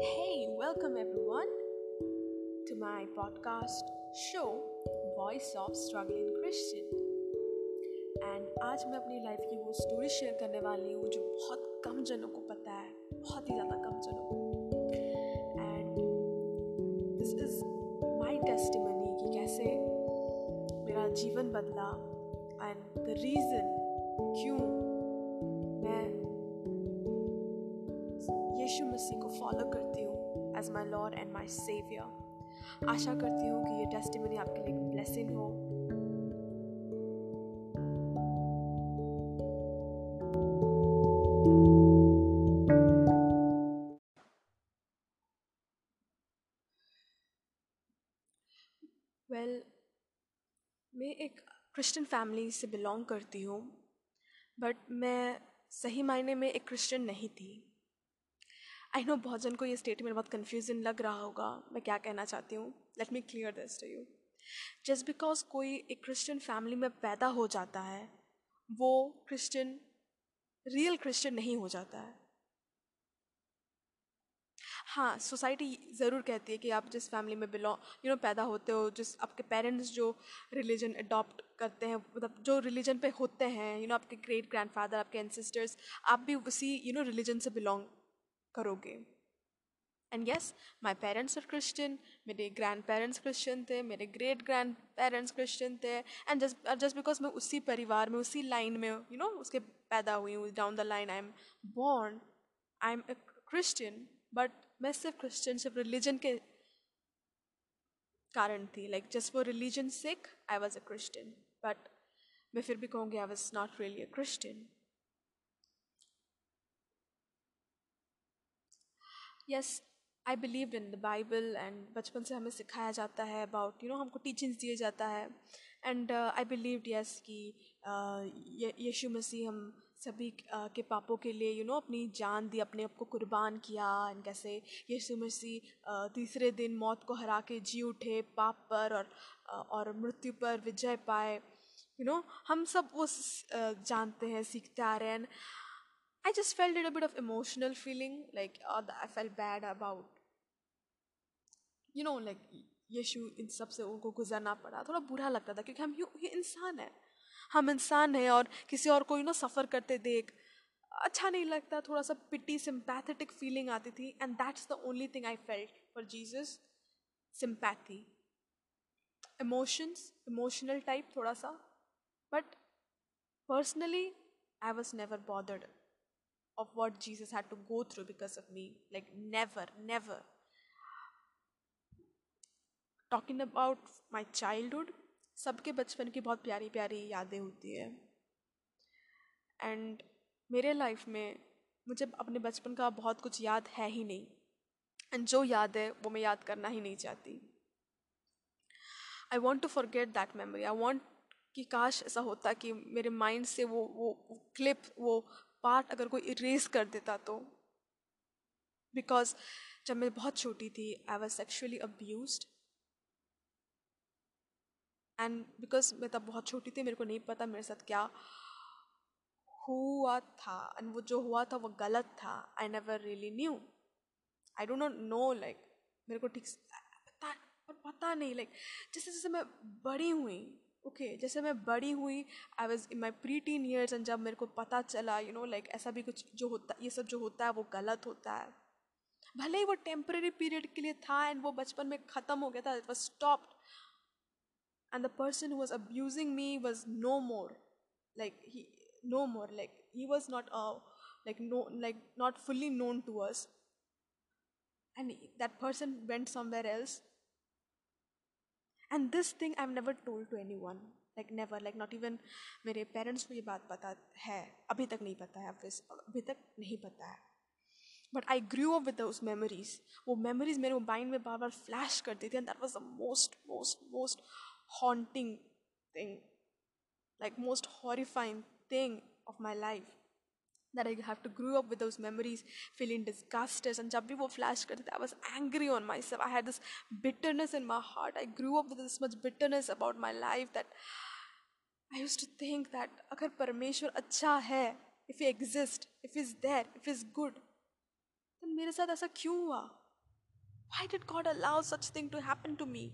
Hey, welcome everyone to my podcast show Voice of Struggling Christian. And आज मैं अपनी life की वो स्टोरी शेयर करने वाली हूँ जो बहुत कम जनों को पता है बहुत ही ज़्यादा कम जनों को and this is my testimony कि कैसे मेरा जीवन बदला एंड द रीज़न क्यों as my Lord and my saviour आशा करती हूँ कि ये टेस्टिमनी आपके लिए ब्लेसिंग हो। क्रिश्चियन फैमिली से बिलोंग करती हूँ बट मैं सही मायने में एक क्रिश्चियन नहीं थी। आई नो बहुत जन को ये स्टेटमेंट बहुत कन्फ्यूज़न लग रहा होगा। मैं क्या कहना चाहती हूँ? Let me clear this to you just because कोई एक क्रिश्चियन फैमिली में पैदा हो जाता है वो क्रिश्चियन रियल क्रिश्चियन नहीं हो जाता है। हाँ सोसाइटी ज़रूर कहती है कि आप जिस फैमिली में बिलोंग यू नो पैदा होते हो जिस आपके पेरेंट्स जो रिलीजन अडॉप्ट करते हैं मतलब जो रिलीजन पे होते हैं यू you नो know, आपके ग्रेट ग्रैंडफादर आपके एंसिस्टर्स आप भी उसी यू नो रिलीजन से बिलोंग करोगे। And yes my parents are Christian मेरे ग्रैंड पेरेंट्स क्रिश्चियन थे, मेरे ग्रेट ग्रैंड पेरेंट्स क्रिश्चियन थे एंड जस्ट जस्ट बिकॉज़ मैं उसी परिवार में, उसी लाइन में यू नो उसके पैदा हुई हूँ down the line I am born I am a Christian but मैं सिर्फ़ क्रिश्चियन सिर्फ़ रिलीजन के कारण थी like just for religion sake I was a Christian but मैं फिर भी कहूँगी I was not really a Christian yes I believe in the Bible and बचपन से हमें सिखाया जाता है अबाउट यू नो हमको टीचिंग्स दिए जाता है। एंड आई बिलीव यस कि यीशु मसीह हम सभी uh, के पापों के लिए यू you नो know, अपनी जान दी अपने आप को कुर्बान किया। एंड कैसे यीशु मसीह uh, तीसरे दिन मौत को हरा के जी उठे पाप पर और uh, और मृत्यु पर विजय पाए। यू नो हम सब वो uh, जानते हैं सीखते आ रहे हैं। I just felt it a bit of emotional feeling, like uh, I felt bad about, you know, like यीशु इन सबसे उनको गुजरना पड़ा। थोड़ा बुरा लगता था क्योंकि हम ये इंसान है। हम इंसान हैं और किसी और को यू नो सफ़र करते देख अच्छा नहीं लगता। थोड़ा सा पिटी सिंपैथेटिक फीलिंग आती थी and that's the only thing I felt for Jesus sympathy emotions emotional type थोड़ा सा but personally I was never bothered of what Jesus had to go through because of me. Like, never, never. Talking about my childhood, सबके बचपन की बहुत प्यारी प्यारी यादें होती है एंड मेरे लाइफ में मुझे अपने बचपन का बहुत कुछ याद है ही नहीं एंड जो याद है वो मैं याद करना ही नहीं चाहती I want to forget that memory I want कि काश ऐसा होता कि मेरे माइंड से वो वो क्लिप वो पार्ट अगर कोई इरेज कर देता तो। बिकॉज़ जब मैं बहुत छोटी थी I was sexually abuse and because मैं तब बहुत छोटी थी, मेरे को नहीं पता मेरे साथ क्या हुआ था। एंड वो जो हुआ था, वो गलत था। I never really knew I don't not know like मेरे को ठीक पता पता नहीं लाइक जैसे जैसे मैं बड़ी हुई ओके okay, जैसे मैं बड़ी हुई I was in my preteen years and जब मेरे को पता चला यू नो लाइक ऐसा भी कुछ जो होता ये सब जो होता है वो गलत होता है। भले ही वो टेम्परेरी पीरियड के लिए था एंड वो बचपन में ख़त्म हो गया था it was stopped and the person was abusing me was no more like he no more like he was not like no like not fully known to us and that person went somewhere else and this thing I am never told to anyone like never like not even मेरे parents को ये बात पता है। अभी तक नहीं पता है अभी तक नहीं पता है। But I grew up with उस मेमोरीज वो मेमोरीज मेरे माइंड में बार बार फ्लैश करती थी and that was the most most most haunting thing like most horrifying thing of my life that I have to grow up with those memories, feeling disgusted. And जब भी वो flash करते थे, I was angry on myself. I had this bitterness in my heart. I grew up with this much bitterness about my life that I used to think that अगर परमेश्वर अच्छा है, if he exists, if he's there, if he's good, then मेरे साथ ऐसा क्यों हुआ? Why did God allow such thing to happen to me?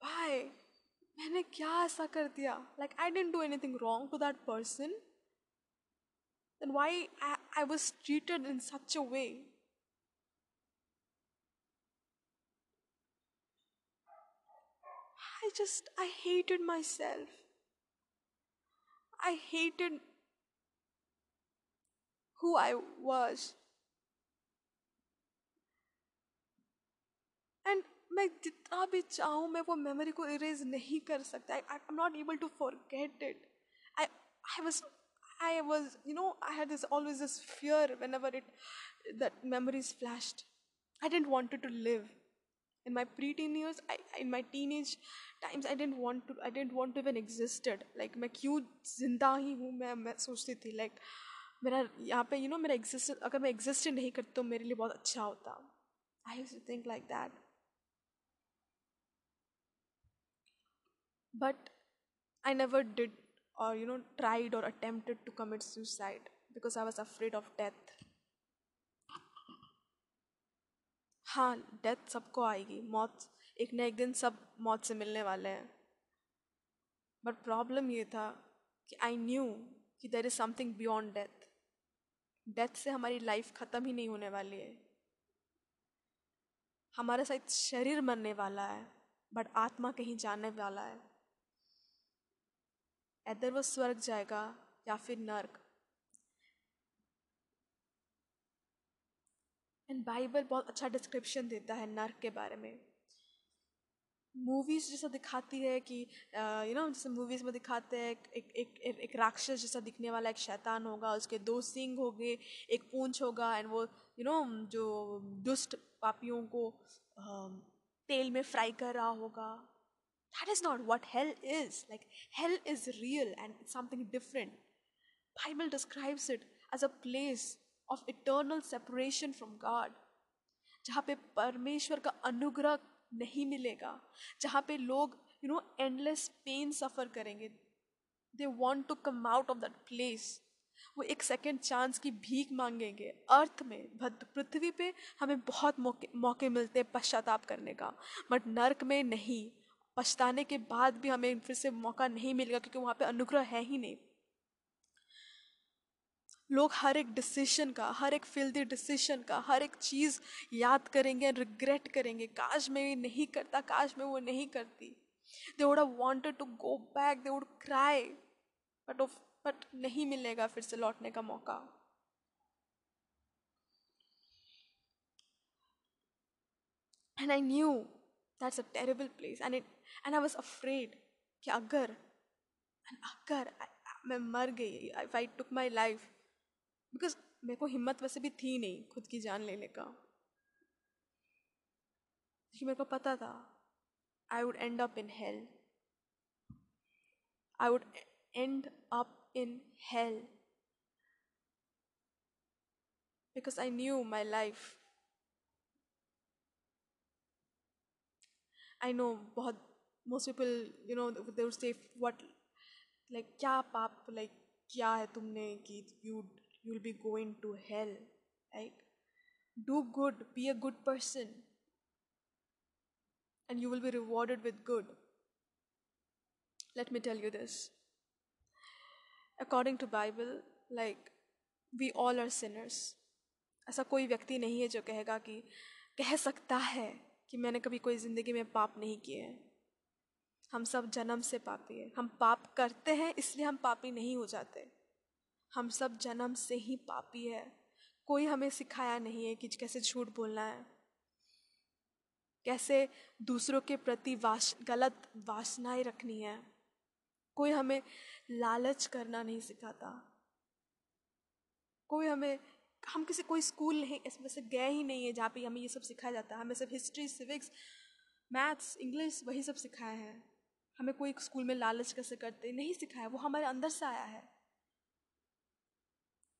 Why? मैंने क्या ऐसा कर दिया like I didn't do anything wrong to that person then why I was treated in such a way I just, I hated myself. I hated who I was. मैं जितना भी चाहूँ मैं वो मेमोरी को इरेज नहीं कर सकता I am not able to forget it I I was I was, you know, I had this always this fear whenever it that memories flashed. I didn't want it to live. In my preteen years, I, in my teenage times, I didn't want to. I didn't want to even existed. Like मैं क्यों ज़िंदा ही हूँ मैं मैं सोचती थी like मेरा यहाँ पे you know मेरा exist अगर मैं exist नहीं करती तो मेरे लिए बहुत अच्छा होता. I used to think like that. But I never did, or, you know, tried or attempted to commit suicide because I was afraid of death. हाँ डेथ सबको आएगी। मौत, एक ना एक दिन सब मौत से मिलने वाले हैं। बट प्रॉब्लम ये था कि आई न्यू कि there is something beyond death death से हमारी लाइफ ख़त्म ही नहीं होने वाली है। हमारे साथ शरीर मरने वाला है बट आत्मा कहीं जाने वाला है। इधर वो स्वर्ग जाएगा या फिर नर्क। एंड बाइबल बहुत अच्छा डिस्क्रिप्शन देता है नर्क के बारे में। मूवीज़ जैसा दिखाती है कि यू नो जैसे मूवीज़ में दिखाते हैं एक एक एक, एक राक्षस जैसा दिखने वाला एक शैतान होगा उसके दो सिंग होंगे एक पूंछ होगा एंड वो यू नो जो दुष्ट पापियों को तेल में फ्राई कर रहा होगा। That is not what hell is. Like, hell is real and it's something different. Bible describes it as a place of eternal separation from God. जहाँ पे परमेश्वर का अनुग्रह नहीं मिलेगा, जहाँ पे लोग you know endless pain suffer करेंगे they want to come out of that place वो एक सेकेंड चांस की भीख मांगेंगे अर्थ में पृथ्वी पे हमें बहुत मौके मौके मिलते हैं पश्चाताप करने का बट नर्क में नहीं पछताने के बाद भी हमें फिर से मौका नहीं मिलेगा क्योंकि वहाँ पे अनुग्रह है ही नहीं। लोग हर एक डिसीशन का, हर एक फिल्दी डिसीशन का, हर एक चीज़ याद करेंगे रिग्रेट करेंगे, काश मैं ये नहीं करता, काश मैं वो नहीं करती। They would wanted to go back they would cry but but नहीं मिलेगा फिर से लौटने का मौका। And I knew that's a terrible place and it and I was afraid कि अगर अगर मैं मर गई if I took my life because मेरे को हिम्मत वैसे भी थी नहीं खुद की जान लेने का। क्योंकि मेरे को पता था I would end up in hell I would end up in hell because I knew my life. I know बहुत मोस्ट पीपल यू नो देर से वट लाइक क्या पाप लाइक क्या है तुमने कि you you will be going to hell like do good be a good person and you will be rewarded with good let me tell you this according to Bible like we all are sinners ऐसा कोई व्यक्ति नहीं है जो कहेगा कि, कह सकता है कि मैंने कभी कोई ज़िंदगी में पाप नहीं किए हैं। हम सब जन्म से पापी हैं। हम पाप करते हैं, इसलिए हम पापी नहीं हो जाते। हम सब जन्म से ही पापी है। कोई हमें सिखाया नहीं है कि कैसे झूठ बोलना है। कैसे दूसरों के प्रति वास, गलत वासनाएँ रखनी है। कोई हमें लालच करना नहीं सिखाता। कोई हमें, हम किसी, कोई स्कूल नहीं इसमें से गए ही नहीं है जहाँ पे हमें ये सब सिखाया जाता है। हमें सिर्फ़ हिस्ट्री, सिविक्स, मैथ्स, इंग्लिश, वही सब सिखाया है। हमें कोई स्कूल में लालच कैसे करते, नहीं सिखाया, वो हमारे अंदर से आया है।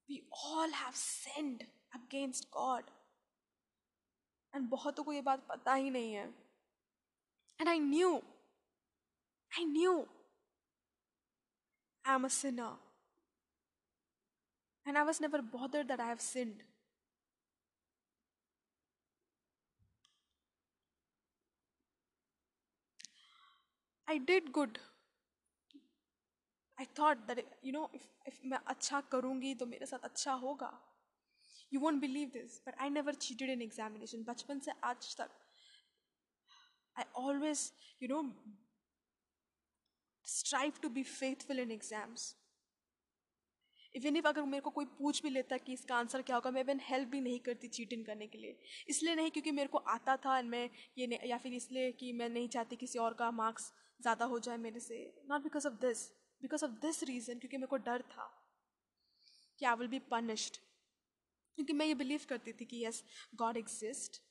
We all have sinned against God and बहुतों को ये बात पता ही नहीं है। And I knew I knew I am a sinner And I was never bothered that I have sinned. I did good. I thought that, you know, if, if मैं अच्छा करूँगी तो मेरे साथ अच्छा होगा। You won't believe this but I never cheated in examination बचपन से आज तक I always you know strive to be faithful in exams even if अगर मेरे को कोई पूछ भी लेता कि इसका आंसर क्या होगा मैं इवन हेल्प भी नहीं करती चीटिंग करने के लिए। इसलिए नहीं क्योंकि मेरे को आता था एंड मैं ये या फिर इसलिए कि मैं नहीं चाहती किसी और का मार्क्स ज़्यादा हो जाए मेरे से। Not because of this because of this reason क्योंकि मेरे को डर था कि आई विल बी पनिश्ड क्योंकि मैं ये बिलीव करती थी कि यस गॉड एग्जिस्ट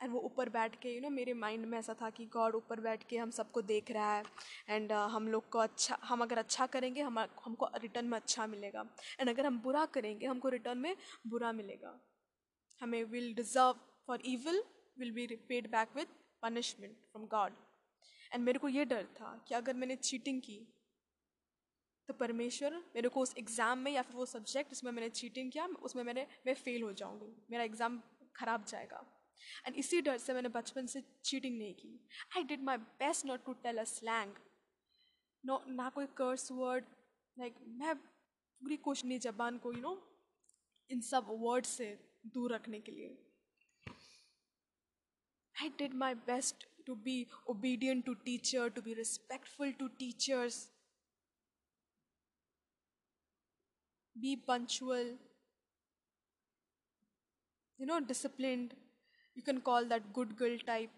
एंड वो ऊपर बैठ के यू नो मेरे माइंड में ऐसा था कि गॉड ऊपर बैठ के हम सबको देख रहा है एंड uh, हम लोग को अच्छा हम अगर अच्छा करेंगे हम हमको रिटर्न में अच्छा मिलेगा। एंड अगर हम बुरा करेंगे हमको रिटर्न में बुरा मिलेगा। हमें will deserve for evil will be paid back with punishment from God and मेरे को ये डर था कि अगर मैंने चीटिंग की तो परमेश्वर मेरे को उस एग्ज़ाम में या फिर वो सब्जेक्ट जिसमें मैंने चीटिंग किया, उसमें मैंने, मैं फेल हो जाऊँगी। मेरा एग्ज़ाम खराब जाएगा। एंड इसी डर से मैंने बचपन से चीटिंग नहीं की। I did my best not to tell a slang no ना कोई कर्स वर्ड लाइक मैं पूरी कोशिश नहीं जबान को यू नो इन सब वर्ड से दूर रखने के लिए। I did my best to be obedient to teacher, to be respectful to teachers, be punctual, you know, disciplined. You can call that good girl type.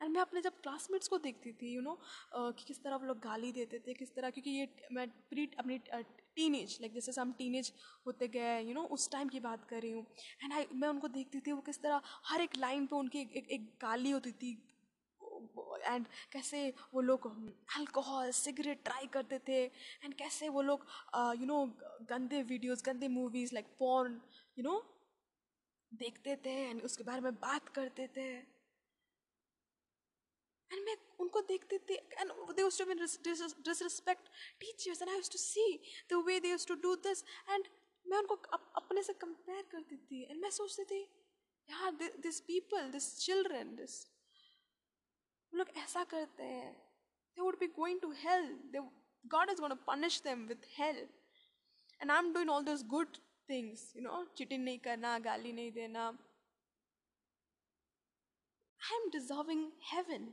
And मैं अपने जब क्लासमेट्स को देखती थी यू नो कि किस तरह वो लोग गाली देते थे किस तरह क्योंकि ये मैं प्री अपनी टीन एज लाइक जैसे हम टीन एज होते गए यू नो उस टाइम की बात कर रही हूँ। एंड आई मैं उनको देखती थी वो किस तरह हर एक लाइन पे उनकी एक, एक गाली होती थी। एंड कैसे वो लोग अल्कोहल सिगरेट ट्राई करते थे। एंड कैसे वो लोग यू नो गंदे वीडियोस गंदे movies like porn you know देखते थे। एंड उसके बारे में बात करते थे। एंड मैं उनको देखती थी and they used to disrespect teachers and I to see the way they to do this and मैं उनको अप, अपने से कंपेयर करती थी एंड मैं सोचती थी यार this people this children this लोग ऐसा करते हैं। They would be going to hell the God is gonna punish them with hell and I am doing all this good things you know cheating नहीं करना गाली नहीं देना। I am deserving heaven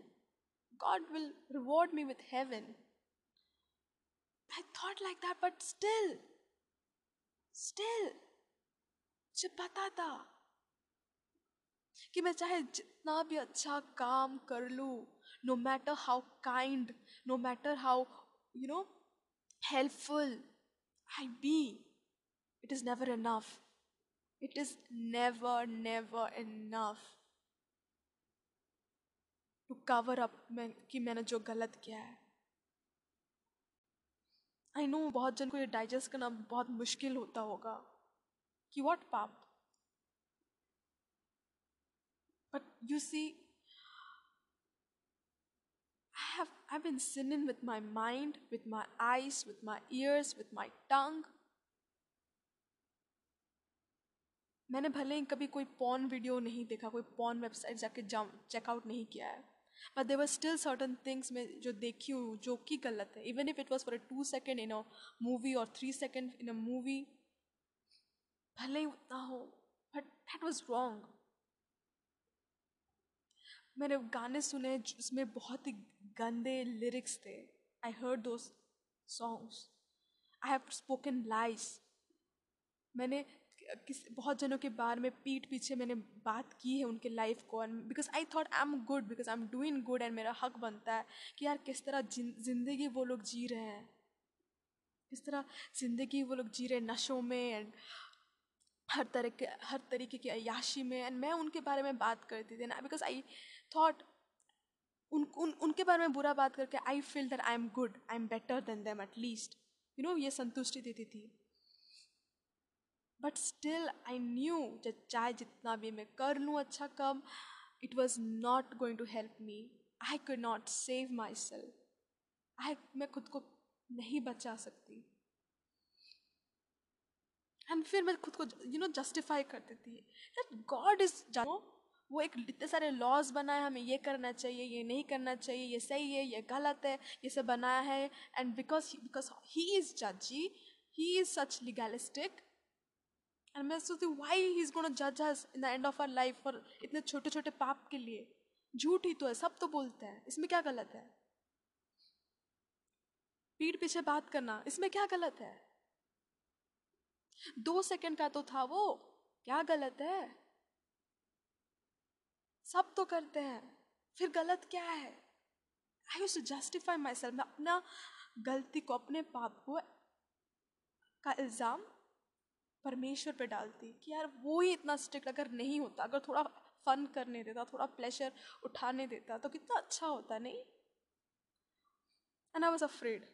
God will reward me with heaven. I thought like that, but still, still, मुझे पता था कि मैं चाहे जितना भी अच्छा काम कर लूँ no matter how kind, no matter how, you know, helpful I be, it is never enough. It is never, never enough. To cover up मैं कि मैंने जो गलत किया है। आई नो बहुत जन को ये डाइजेस्ट करना बहुत मुश्किल होता होगा। कि वॉट पाप? But you see have I've been sinning with my mind, with my eyes, with my ears, with my tongue. मैंने भले ही कभी कोई पॉन वीडियो नहीं देखा कोई पॉन वेबसाइट जाके चेकआउट नहीं किया है। But there still certain things में जो देखी हूँ, जो कि गलत है. Even if it was for a two second in a movie और three second in a movie भले ही उतना हो बट दैट वॉज़ रॉन्ग मैंने गाने सुने जिसमें बहुत ही गंदे लिरिक्स थे. आई हर्ड दो songs I have spoken lies मैंने किस बहुत जनों के बारे में पीठ पीछे मैंने बात की है उनके लाइफ को and because I thought I am good because I am doing good and मेरा हक बनता है कि यार किस तरह ज़िंदगी वो लोग जी रहे हैं। किस तरह ज़िंदगी वो लोग जी रहे हैं नशों में एंड हर तरह के हर तरीके की अयाशी में एंड मैं उनके बारे में बात करती थी ना बिकॉज़ आई थॉट उन, उन उनके बारे में बुरा बात करके I feel that I am good I am better than them at least you know ये संतुष्टि देती थी। बट स्टिल आई न्यू चाहे जितना भी मैं कर लूँ अच्छा कम it was not going to help me I could not save myself I मैं खुद को नहीं बचा सकती. एंड फिर मैं खुद को यू नो जस्टिफाई कर देती. है गॉड इज़ जानो वो एक इतने सारे लॉज बनाए हमें, ये करना चाहिए, ये नहीं करना चाहिए, ये सही है, ये गलत है, ये सब बनाया है. And because because he is जज he is such legalistic and मैं सोचती वाई ही इज़ गोना जज us in the end of our life और इतने छोटे छोटे पाप के लिए? झूठ ही तो है, सब तो बोलते हैं। इसमें क्या गलत है? पीठ पीछे बात करना, इसमें क्या गलत है? दो सेकंड का तो था वो, क्या गलत है? सब तो करते हैं, फिर गलत क्या है? I use justify my self मैं अपना गलती को, अपने पाप को का इल्ज़ाम परमेश्वर पे डालती कि यार वो ही इतना स्ट्रिक्ट अगर नहीं होता अगर थोड़ा फन करने देता थोड़ा प्लेशर उठाने देता तो कितना अच्छा होता नहीं and I was afraid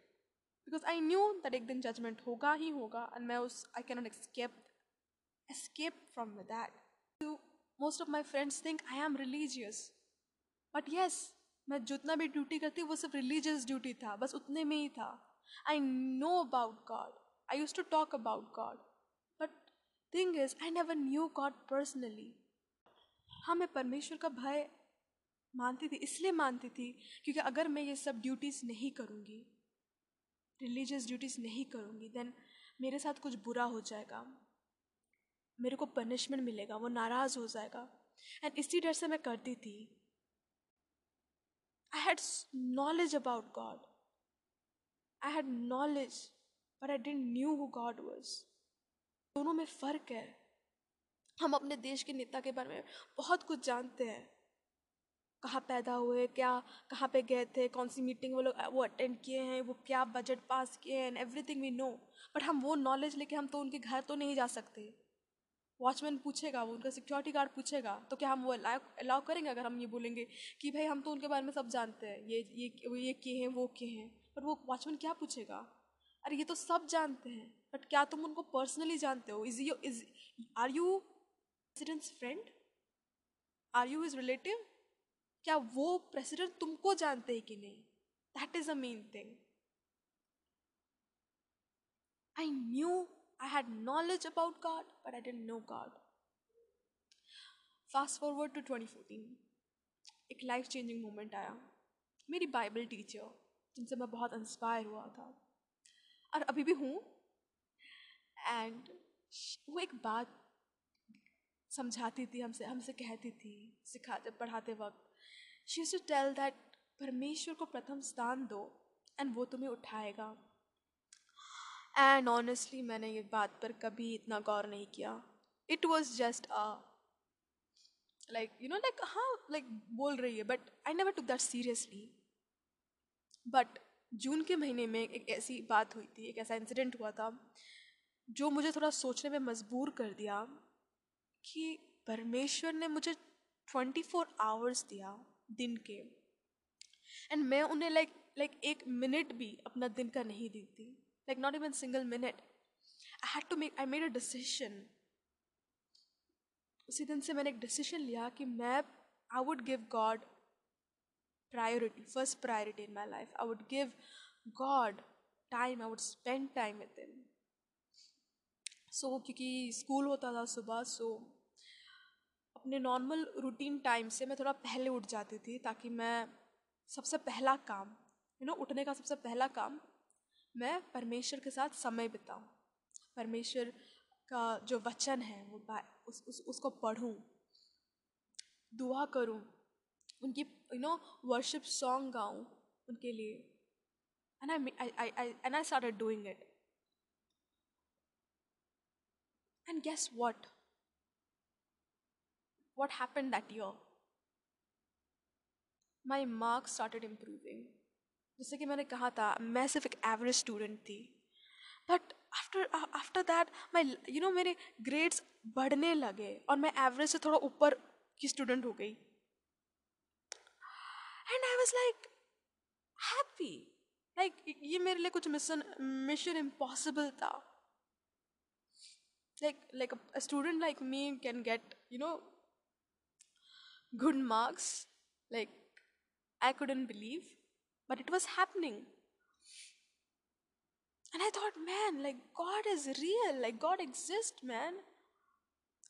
because I knew that एक दिन जजमेंट होगा ही होगा एंड मैं उस I can not escape escape from that. Most of my friends think I am religious. But yes, मैं जितना भी ड्यूटी करती वो सिर्फ़ रिलीजियस ड्यूटी था बस उतने में ही था I know about God I use to talk about God but thing is I never knew God personally हाँ मैं परमेश्वर का भय मानती थी, इसलिए मानती थी, क्योंकि अगर मैं ये सब ड्यूटीज़ नहीं करूँगी रिलीजियस ड्यूटीज़ नहीं करूँगी देन मेरे साथ कुछ बुरा हो जाएगा। मेरे को पनिशमेंट मिलेगा, वो नाराज़ हो जाएगा। एंड इसी डर से मैं करती थी। I had knowledge about God I had knowledge but I didn't knew who God was दोनों में फ़र्क है। हम अपने देश के नेता के बारे में बहुत कुछ जानते हैं। कहाँ पैदा हुए, क्या, कहाँ पे गए थे, कौन सी मीटिंग वो लोग, वो अटेंड किए हैं, वो क्या बजट पास किए हैं and everything we know but हम वो नॉलेज लेके हम तो उनके घर तो नहीं जा सकते। वॉचमैन पूछेगा, वो उनका सिक्योरिटी गार्ड पूछेगा तो क्या हम वो अलाउ अलाउ करेंगे अगर हम ये बोलेंगे कि भाई हम तो उनके बारे में सब जानते हैं, ये ये ये किए हैं, वो किए हैं। पर वो वॉचमैन क्या पूछेगा? अरे ये तो सब जानते हैं। बट क्या तुम उनको पर्सनली जानते हो? Is you is are you president's friend are you is relative क्या वो प्रेसिडेंट तुमको जानते हैं कि नहीं? That is a main thing I knew I had knowledge about God, but I didn't know God. Fast forward to 2014 एक life changing moment आया. मेरी बाइबल टीचर जिनसे मैं बहुत इंस्पायर हुआ था। और अभी भी हूँ एंड वो एक बात समझाती थी हमसे हमसे कहती थी, सिखाते, पढ़ाते वक्त। शी टू टेल दैट परमेश्वर को प्रथम स्थान दो एंड वो तुम्हें उठाएगा। एंड ऑनेस्टली मैंने ये बात पर कभी इतना गौर नहीं किया। It was just a like you know like हाँ लाइक बोल रही है but I never took that seriously but June के महीने में एक ऐसी बात हुई थी, एक ऐसा इंसिडेंट हुआ था। जो मुझे थोड़ा सोचने में मजबूर कर दिया कि परमेश्वर ने मुझे ट्वेंटी फोर आवर्स दिया दिन के। एंड मैं उन्हें लाइक लाइक एक मिनट भी अपना दिन का नहीं दी थी like not even single minute. I had to make, i made a decision. उसी दिन से मैंने एक डिसीज़न लिया कि मैं I would give God priority first priority in my life I would give God time I would spend time with him so so, क्योंकि school होता था सुबह सो so, अपने नॉर्मल रूटीन टाइम से मैं थोड़ा पहले उठ जाती थी ताकि मैं सबसे पहला काम यू नो उठने का सबसे पहला काम मैं परमेश्वर के साथ समय बिताऊं। परमेश्वर का जो वचन है वो उस, उस उसको पढ़ूं दुआ करूँ उनकी यू नो वर्शिप सॉन्ग गाऊं उनके लिए। And I I I and I started doing it and guess what what happened that year? My marks started improving. जैसे कि मैंने कहा था, मैं सिर्फ़ एक एवरेज स्टूडेंट थी. But after after that my you know मेरे ग्रेड्स बढ़ने लगे और मैं एवरेज से थोड़ा ऊपर की स्टूडेंट हो गई. And I was like happy like ये मेरे लिए कुछ मिशन मिशन इम्पॉसिबल था. Like like a student like me can get you know good marks like I couldn't believe but it was happening And I thought, man, like God is real, like God exists, man.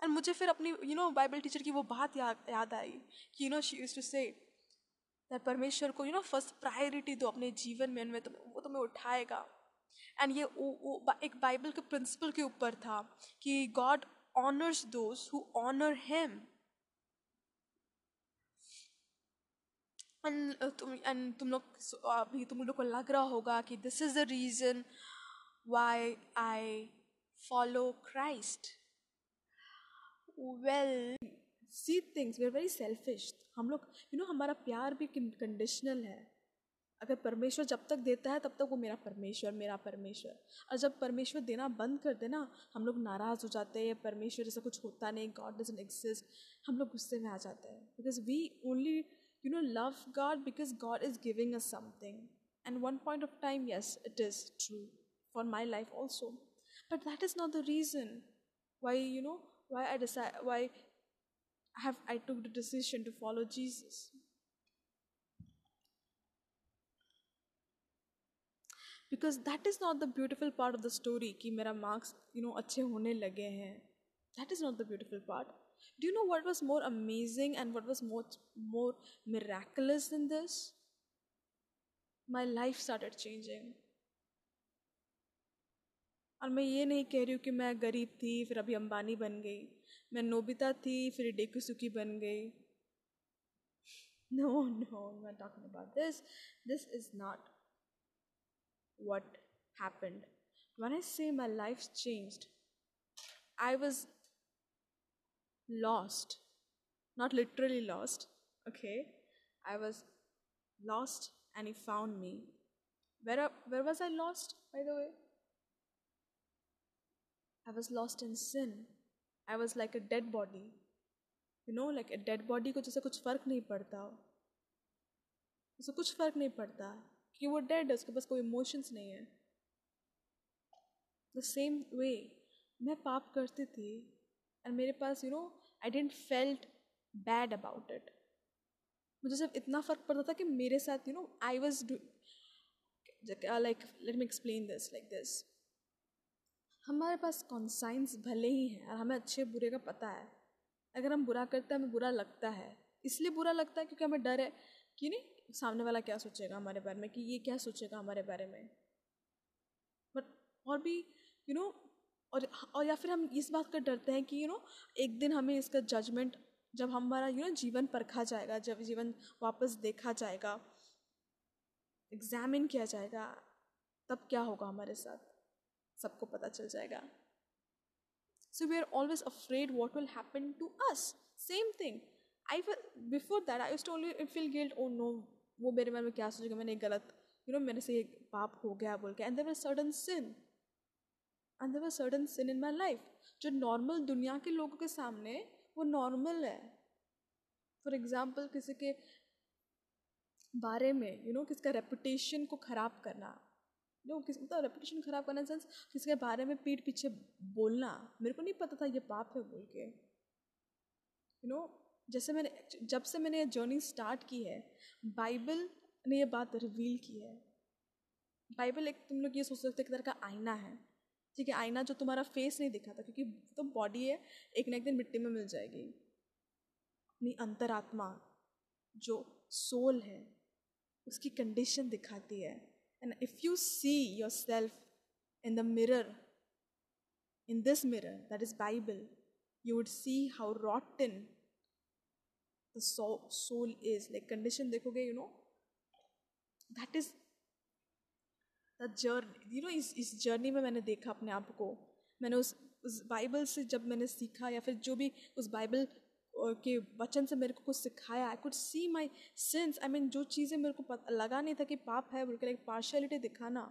And मुझे फिर अपनी you know Bible teacher की वो बात याद याद आई कि you know she used to say परमेश्वर को यू नो फ़र्स्ट प्रायोरिटी दो अपने जीवन में उनमें तुम्हें वो तुम्हें उठाएगा एंड ये एक बाइबल के प्रिंसिपल के ऊपर था कि God honours those who honour him तुम एंड तुम लोग अभी तुम लोग को लग रहा होगा कि this is the reason why I follow Christ well see things we are very selfish हम लोग यू नो हमारा प्यार भी कंडीशनल है। अगर परमेश्वर जब तक देता है, तब तक वो मेरा परमेश्वर मेरा परमेश्वर। और जब परमेश्वर देना बंद कर देना, हम लोग नाराज़ हो जाते हैं, परमेश्वर जैसा कुछ होता नहीं गॉड डजेंट एग्जिस्ट हम लोग गुस्से में आ जाते हैं। Because we only you know love God because God is giving a something and one point of time yes it is true for my life also but that is not the reason why you know why I decide, why I have, I took the decision to follow Jesus. Because that is not the beautiful part of the story कि मेरा marks you know अच्छे होने लगे हैं. That is not the beautiful part. Do you know what was more amazing and what was more more miraculous than this? My life started changing. और मैं ये नहीं कह रही हूँ कि मैं गरीब थी फिर अभी अंबानी बन गई मैं नोबिता थी फिर डेकुसुकी बन गई no no not talking about this this is not what happened. When I say my life's changed, I was lost. Not literally lost, okay? I was lost and he found me. Where, where was I lost, by the way? I was lost in sin. I was like a dead body. You know, like a dead body को जैसे कुछ फर्क नहीं पड़ता उसे कुछ फर्क नहीं पड़ता कि वो डेड है उसके पास कोई इमोशंस नहीं है। द सेम वे मैं पाप करती थी एंड मेरे पास you know I didn't felt bad about it मुझे सिर्फ़ इतना फ़र्क पड़ता था कि मेरे साथ you know I was like let me explain this like this हमारे पास कॉन्साइंस भले ही हैं, और हमें अच्छे बुरे का पता है। अगर हम बुरा करते हैं, हमें बुरा लगता है। इसलिए बुरा लगता है क्योंकि हमें डर है कि नहीं सामने वाला क्या सोचेगा हमारे बारे में कि ये क्या सोचेगा हमारे बारे में। बट और भी यू you नो know, और और या फिर हम इस बात का डरते हैं कि यू you नो know, एक दिन हमें इसका जजमेंट जब हमारा यू नो जीवन परखा जाएगा जब जीवन वापस देखा जाएगा एग्जामिन किया जाएगा तब क्या होगा हमारे साथ? सबको पता चल जाएगा। So we are always afraid what will happen to us same thing I before that I too only feel guilt oh no वो मेरे मन में क्या सोचेगा मैंने गलत यू नो मेरे से ये पाप हो गया बोल के। And there sudden sin and there sudden sin in my life जो नॉर्मल दुनिया के लोगों के सामने वो नॉर्मल है। फॉर एग्ज़ाम्पल किसी के बारे में यू you नो know, किसका रेपुटेशन को ख़राब करना। नो किस मतलब रेपुटेशन ख़राब करना सेंस किसी के बारे में पीठ पीछे बोलना। मेरे को नहीं पता था ये पाप है बोल के। यू नो जैसे मैंने जब से मैंने ये जर्नी स्टार्ट की है बाइबल ने ये बात रिवील की है। बाइबल एक तुम लोग ये सोच सकते एक तरह का आईना है। ठीक है आईना जो तुम्हारा फेस नहीं दिखाता क्योंकि तो बॉडी है एक ना एक दिन मिट्टी में मिल जाएगी। अपनी अंतरात्मा जो सोल है उसकी कंडीशन दिखाती है। And if you see yourself in the mirror, in this mirror, that is Bible, you would see how rotten the soul, soul is. Like condition देखोगे, you know, that is the journey. You know, इस इस journey में मैंने देखा अपने आप को। मैंने उस उस बाइबल से जब मैंने सीखा या फिर जो भी उस बाइबल के वचन से मेरे को कुछ सिखाया I could see my sense I mean जो चीज़ें मेरे को पता लगा नहीं था कि पाप है बोल एक पार्शलिटी दिखाना।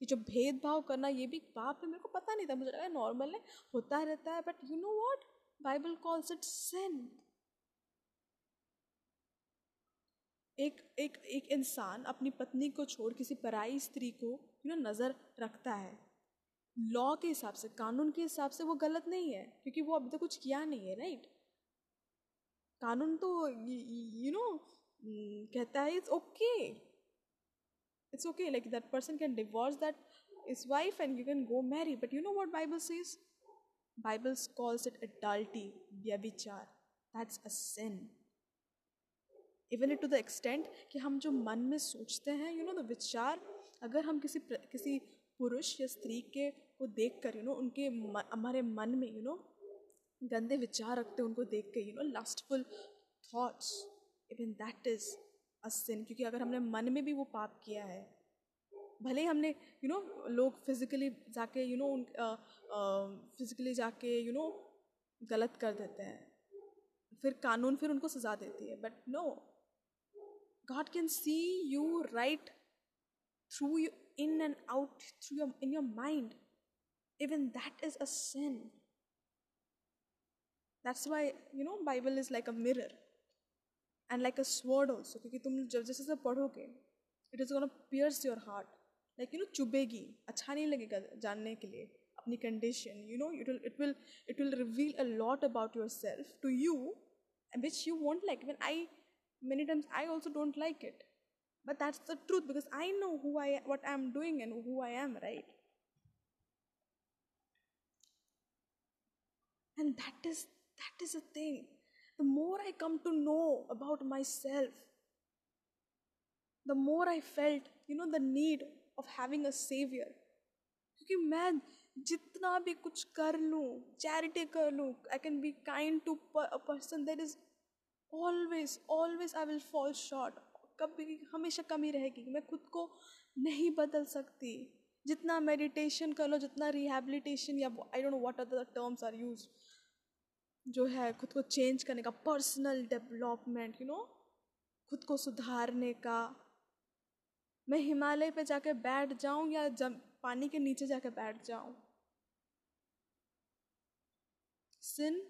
ये जो भेदभाव करना ये भी पाप है मेरे को पता नहीं था। मुझे लगा नॉर्मल है होता रहता है but you know what Bible calls it sin एक एक एक इंसान अपनी पत्नी को छोड़ किसी पराई स्त्री को यू नो नज़र रखता है। लॉ के हिसाब से, कानून के हिसाब से वो गलत नहीं है, क्योंकि वो अभी तक कुछ किया नहीं है राइट कानून तो यू नो कहता है it's okay it's okay like that person can divorce that his wife and you can go marry. But you know what bible says? Bible calls it adultery व्यभिचार that's a sin. Even it to the extent कि हम जो मन में सोचते हैं you know the विचार, अगर हम किसी किसी पुरुष या स्त्री के को देख कर यू नो उनके हमारे मन में यू नो गंदे विचार रखते उनको देख के you know lustful thoughts even that is a sin क्योंकि अगर हमने मन में भी वो पाप किया है, भले ही हमने यू नो लोग फिजिकली जाके यू नो उन फिजिकली जाके यू नो गलत कर देते हैं, फिर कानून फिर उनको सजा देती है but no God can see you right through you in and out through your in your mind. Even that is a sin. That's why you know Bible is like a mirror and like a sword also. क्योंकि तुम जब जैसे से पढ़ोगे it is gonna pierce your heart. Like you know चुभेगी अच्छा नहीं लगेगा जानने के लिए अपनी condition. You know it will it will it will reveal a lot about yourself to you, which you won't like. When I many times i also don't like it but that's the truth because i know who i what i'm doing and who i am right and that is that is a thing the more i come to know about myself the more i felt you know the need of having a savior क्योंकि मैं जितना भी कुछ कर लूँ charity कर लूँ I can be kind to a person that is always always I will fall short कभी, हमेशा कमी रहेगी मैं खुद को नहीं बदल सकती। जितना मेडिटेशन कर लो, जितना रिहेबिलिटेशन या I don't know what are the terms are use जो है खुद को चेंज करने का पर्सनल डेवलपमेंट यू नो खुद को सुधारने का। मैं हिमालय पे जाके बैठ जाऊँ या जब पानी के नीचे जाके बैठ जाऊँ। सिन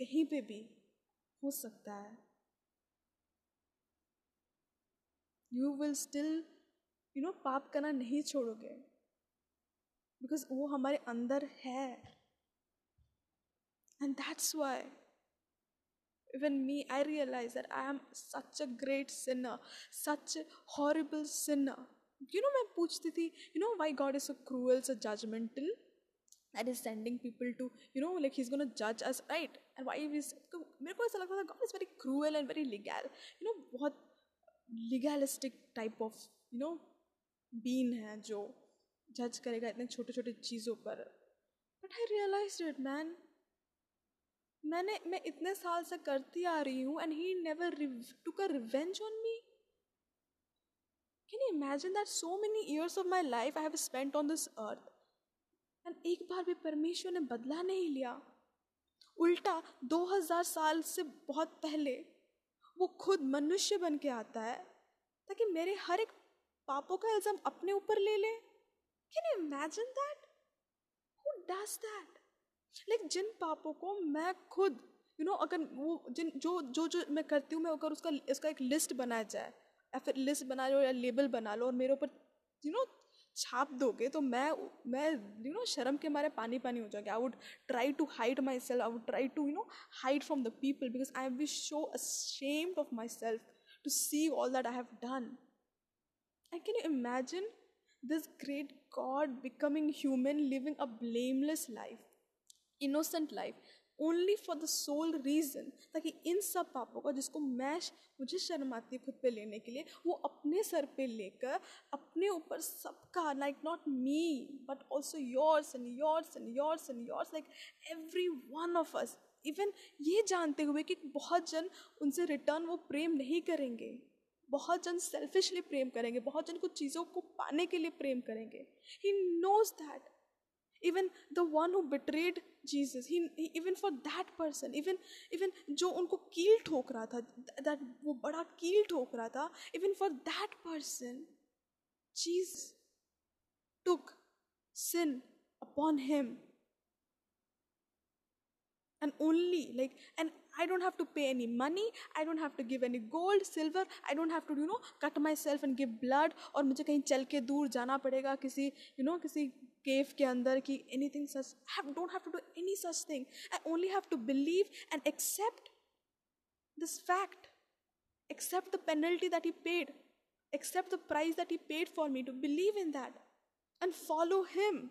कहीं पे भी हो सकता है। You will still you know पाप करना नहीं छोड़ोगे। बिकॉज़ वो हमारे अंदर है। And that's why even me I realise that I am such a great sin such horrible sin you know मैं पूछती थी you know why God is a cruel as a judgmental that is sending people to you know like he's going to judge us right and why is मेरे को ऐसा लगता था God is very cruel and very legal you know बहुत legalistic type of you know being है जो जज करेगा इतने छोटे छोटे चीज़ों पर but I realize it man मैंने मैं इतने साल से करती आ रही हूँ and he never took a revenge on me can you imagine that so many years of my life I have spent on this earth and एक बार भी परमेश्वर ने बदला नहीं लिया। उल्टा 2000 साल से बहुत पहले वो खुद मनुष्य बन के आता है ताकि मेरे हर एक पापों का इल्ज़ाम अपने ऊपर ले ले। Can you imagine that who does that like जिन पापों को मैं खुद यू you नो know, अगर वो जिन जो जो जो मैं करती हूँ मैं अगर उसका इसका एक लिस्ट बनाया जाए या फिर लिस्ट बना लो या लेबल बना लो और मेरे ऊपर यू नो छाप दोगे तो मैं मैं यू नो शर्म के मारे पानी पानी हो जाएगा I would try to hide myself I would try to you know hide from the people because I be so ashamed of myself to see all that I have done I can you imagine this great God becoming human living a blameless life innocent life, only for the sole reason ताकि इन सब पापों का जिसको मैं मुझे शर्म आती है खुद पे लेने के लिए, वो अपने सर पे लेकर, अपने ऊपर सबका like not me but also yours and yours and yours and yours like every one of us even ये जानते हुए कि बहुत जन उनसे रिटर्न वो प्रेम नहीं करेंगे। बहुत जन सेल्फिशली प्रेम करेंगे। बहुत जन कुछ चीज़ों को पाने के लिए प्रेम करेंगे। He knows that even the one who betrayed Jesus he even for that person even even जो उनको कील ठोक रहा था दैट वो बड़ा कील ठोक रहा था even for that person Jesus took sin upon him and only like and I don't have to pay any money I don't have to give any gold silver I don't have to you know cut myself and give blood और मुझे कहीं चल के दूर जाना पड़ेगा किसी you you know know, किसी cave के अंदर की anything such. I have, don't have to do any such thing. I only have to believe and accept this fact. Accept the penalty that he paid. Accept the price that he paid for me to believe in that. and follow Him.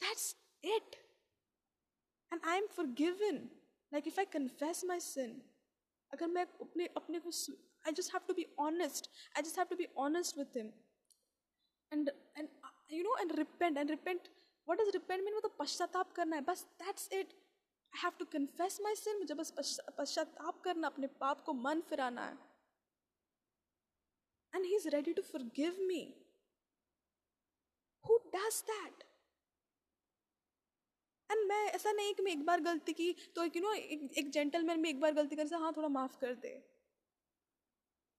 That's it. And I am forgiven. Like if I confess my sin, अगर मैं अपने अपने को I just have to be honest. I just have to be honest with Him. And and you know and repent and repent. What does repent mean? मतलब पश्चाताप करना है बस that's it. I have to confess my sin. मुझे बस पश्चाताप करना अपने पाप को मन फिराना है. And He's ready to forgive me. Who does that? And मैं ऐसा नहीं कि मैं एक बार गलती की तो यू नो एक, जेंटलमैन भी एक बार गलती कर हाँ थोड़ा माफ़ कर दे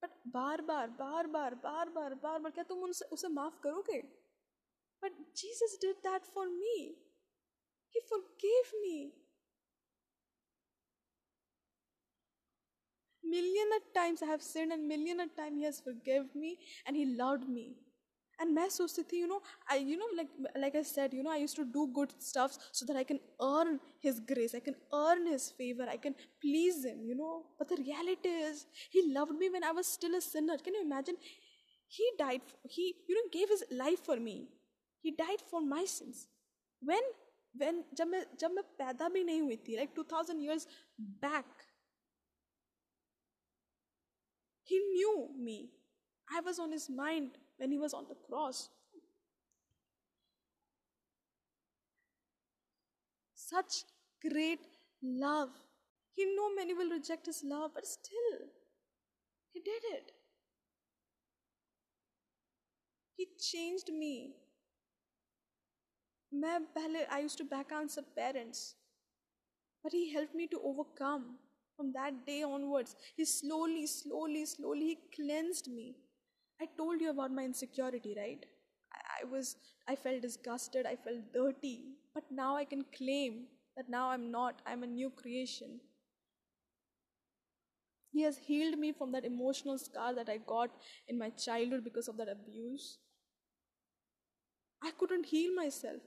बट बार बार बार बार बार बार बार क्या तुम उनसे उसे माफ़ करोगे But Jesus did that for me. He forgave me. Million of times I have sinned, and million of times He has forgiven me and He loved me. And my society, you know, I you know, like like I said, you know, I used to do good stuff so that I can earn his grace, I can earn his favor, I can please him, you know. But the reality is he loved me when I was still a sinner. Can you imagine? He died, he, you know, gave his life for me he died for my sins. When when jab main paida bhi nahi like 2000 years back he knew me. I was on his mind when he was on the cross. Such great love. He knew many will reject his love but still he did it. He changed me. मैं पहले I used to back answer parents, but he helped me to overcome. From that day onwards, he slowly, slowly, slowly he cleansed me. I told you about my insecurity, right? I, was, I felt disgusted, I felt dirty. But now I can claim that now I'm not, I'm a new creation. He has healed me from that emotional scar that I got in my childhood because of that abuse. I couldn't heal myself.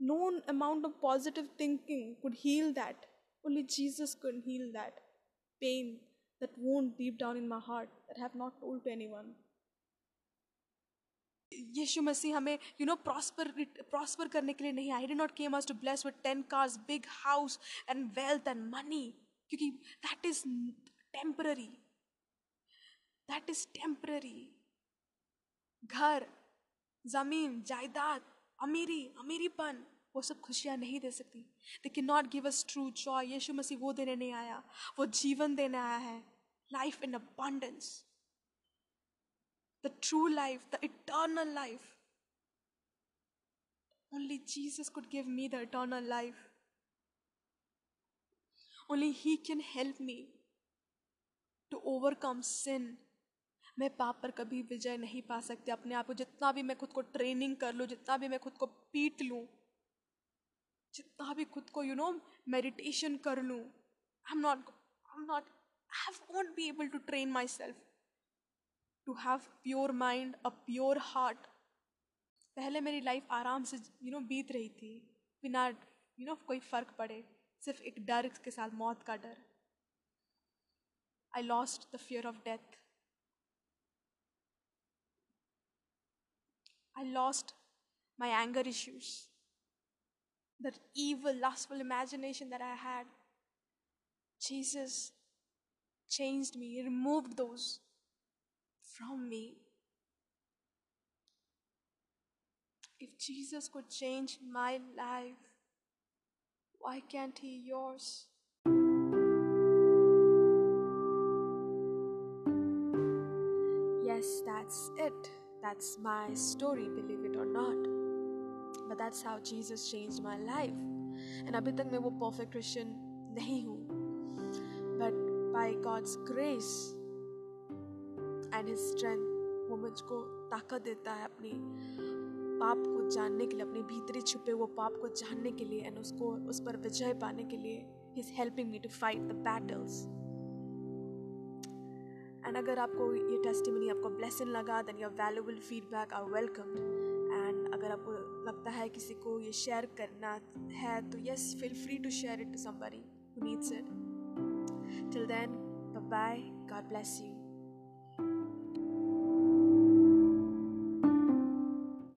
No amount of positive thinking could heal that. Only Jesus could heal that pain that wound deep down in my heart that I have not told to anyone. Yeshu Masih हमें you no prosper prosper करने के लिए नहीं I did not came us to bless with ten cars big house and wealth and money क्योंकि that is temporary that is temporary घर जमीन जायदाद अमीरी, अमीरीपन, वो सब खुशियाँ नहीं दे सकती। They can not give us true joy यीशु मसीह वो देने नहीं आया। वो जीवन देने आया है। Life in abundance the true life the eternal life Only Jesus could give me the eternal life. Only He can help me to overcome sin. मैं पाप पर कभी विजय नहीं पा सकती। अपने आप को जितना भी मैं खुद को ट्रेनिंग कर लूँ, जितना भी मैं खुद को पीट लूँ, जितना भी खुद को यू नो मेडिटेशन कर लूँ I am not I am not I have won't be able to train myself to have pure mind a pure heart पहले मेरी लाइफ आराम से यू नो बीत रही थी, बिना यू नो कोई फ़र्क पड़े, सिर्फ़ एक डर के साथ, मौत का डर। I lost the fear of death I lost my anger issues, that evil, lustful imagination that I had. Jesus changed me, removed those from me. If Jesus could change my life, why can't He yours? Yes, that's it. That's my story, believe it or not. but that's how Jesus changed my life. And अभी तक मैं वो perfect Christian नहीं हूँ. But by God's grace and His strength, वो मुझको ताकत देता है अपनी पाप को जानने के लिए अपने भीतरी छुपे वो पाप को जानने के लिए एंड उसको उस पर विजय पाने के लिए he is helping me to fight the battles and अगर आपको ये टेस्टिमनी आपको ब्लेसिंग लगा then your valuable feedback are welcomed अगर आपको लगता है किसी को ये शेयर करना है तो yes feel free to share it to somebody needs it till then bye God bless you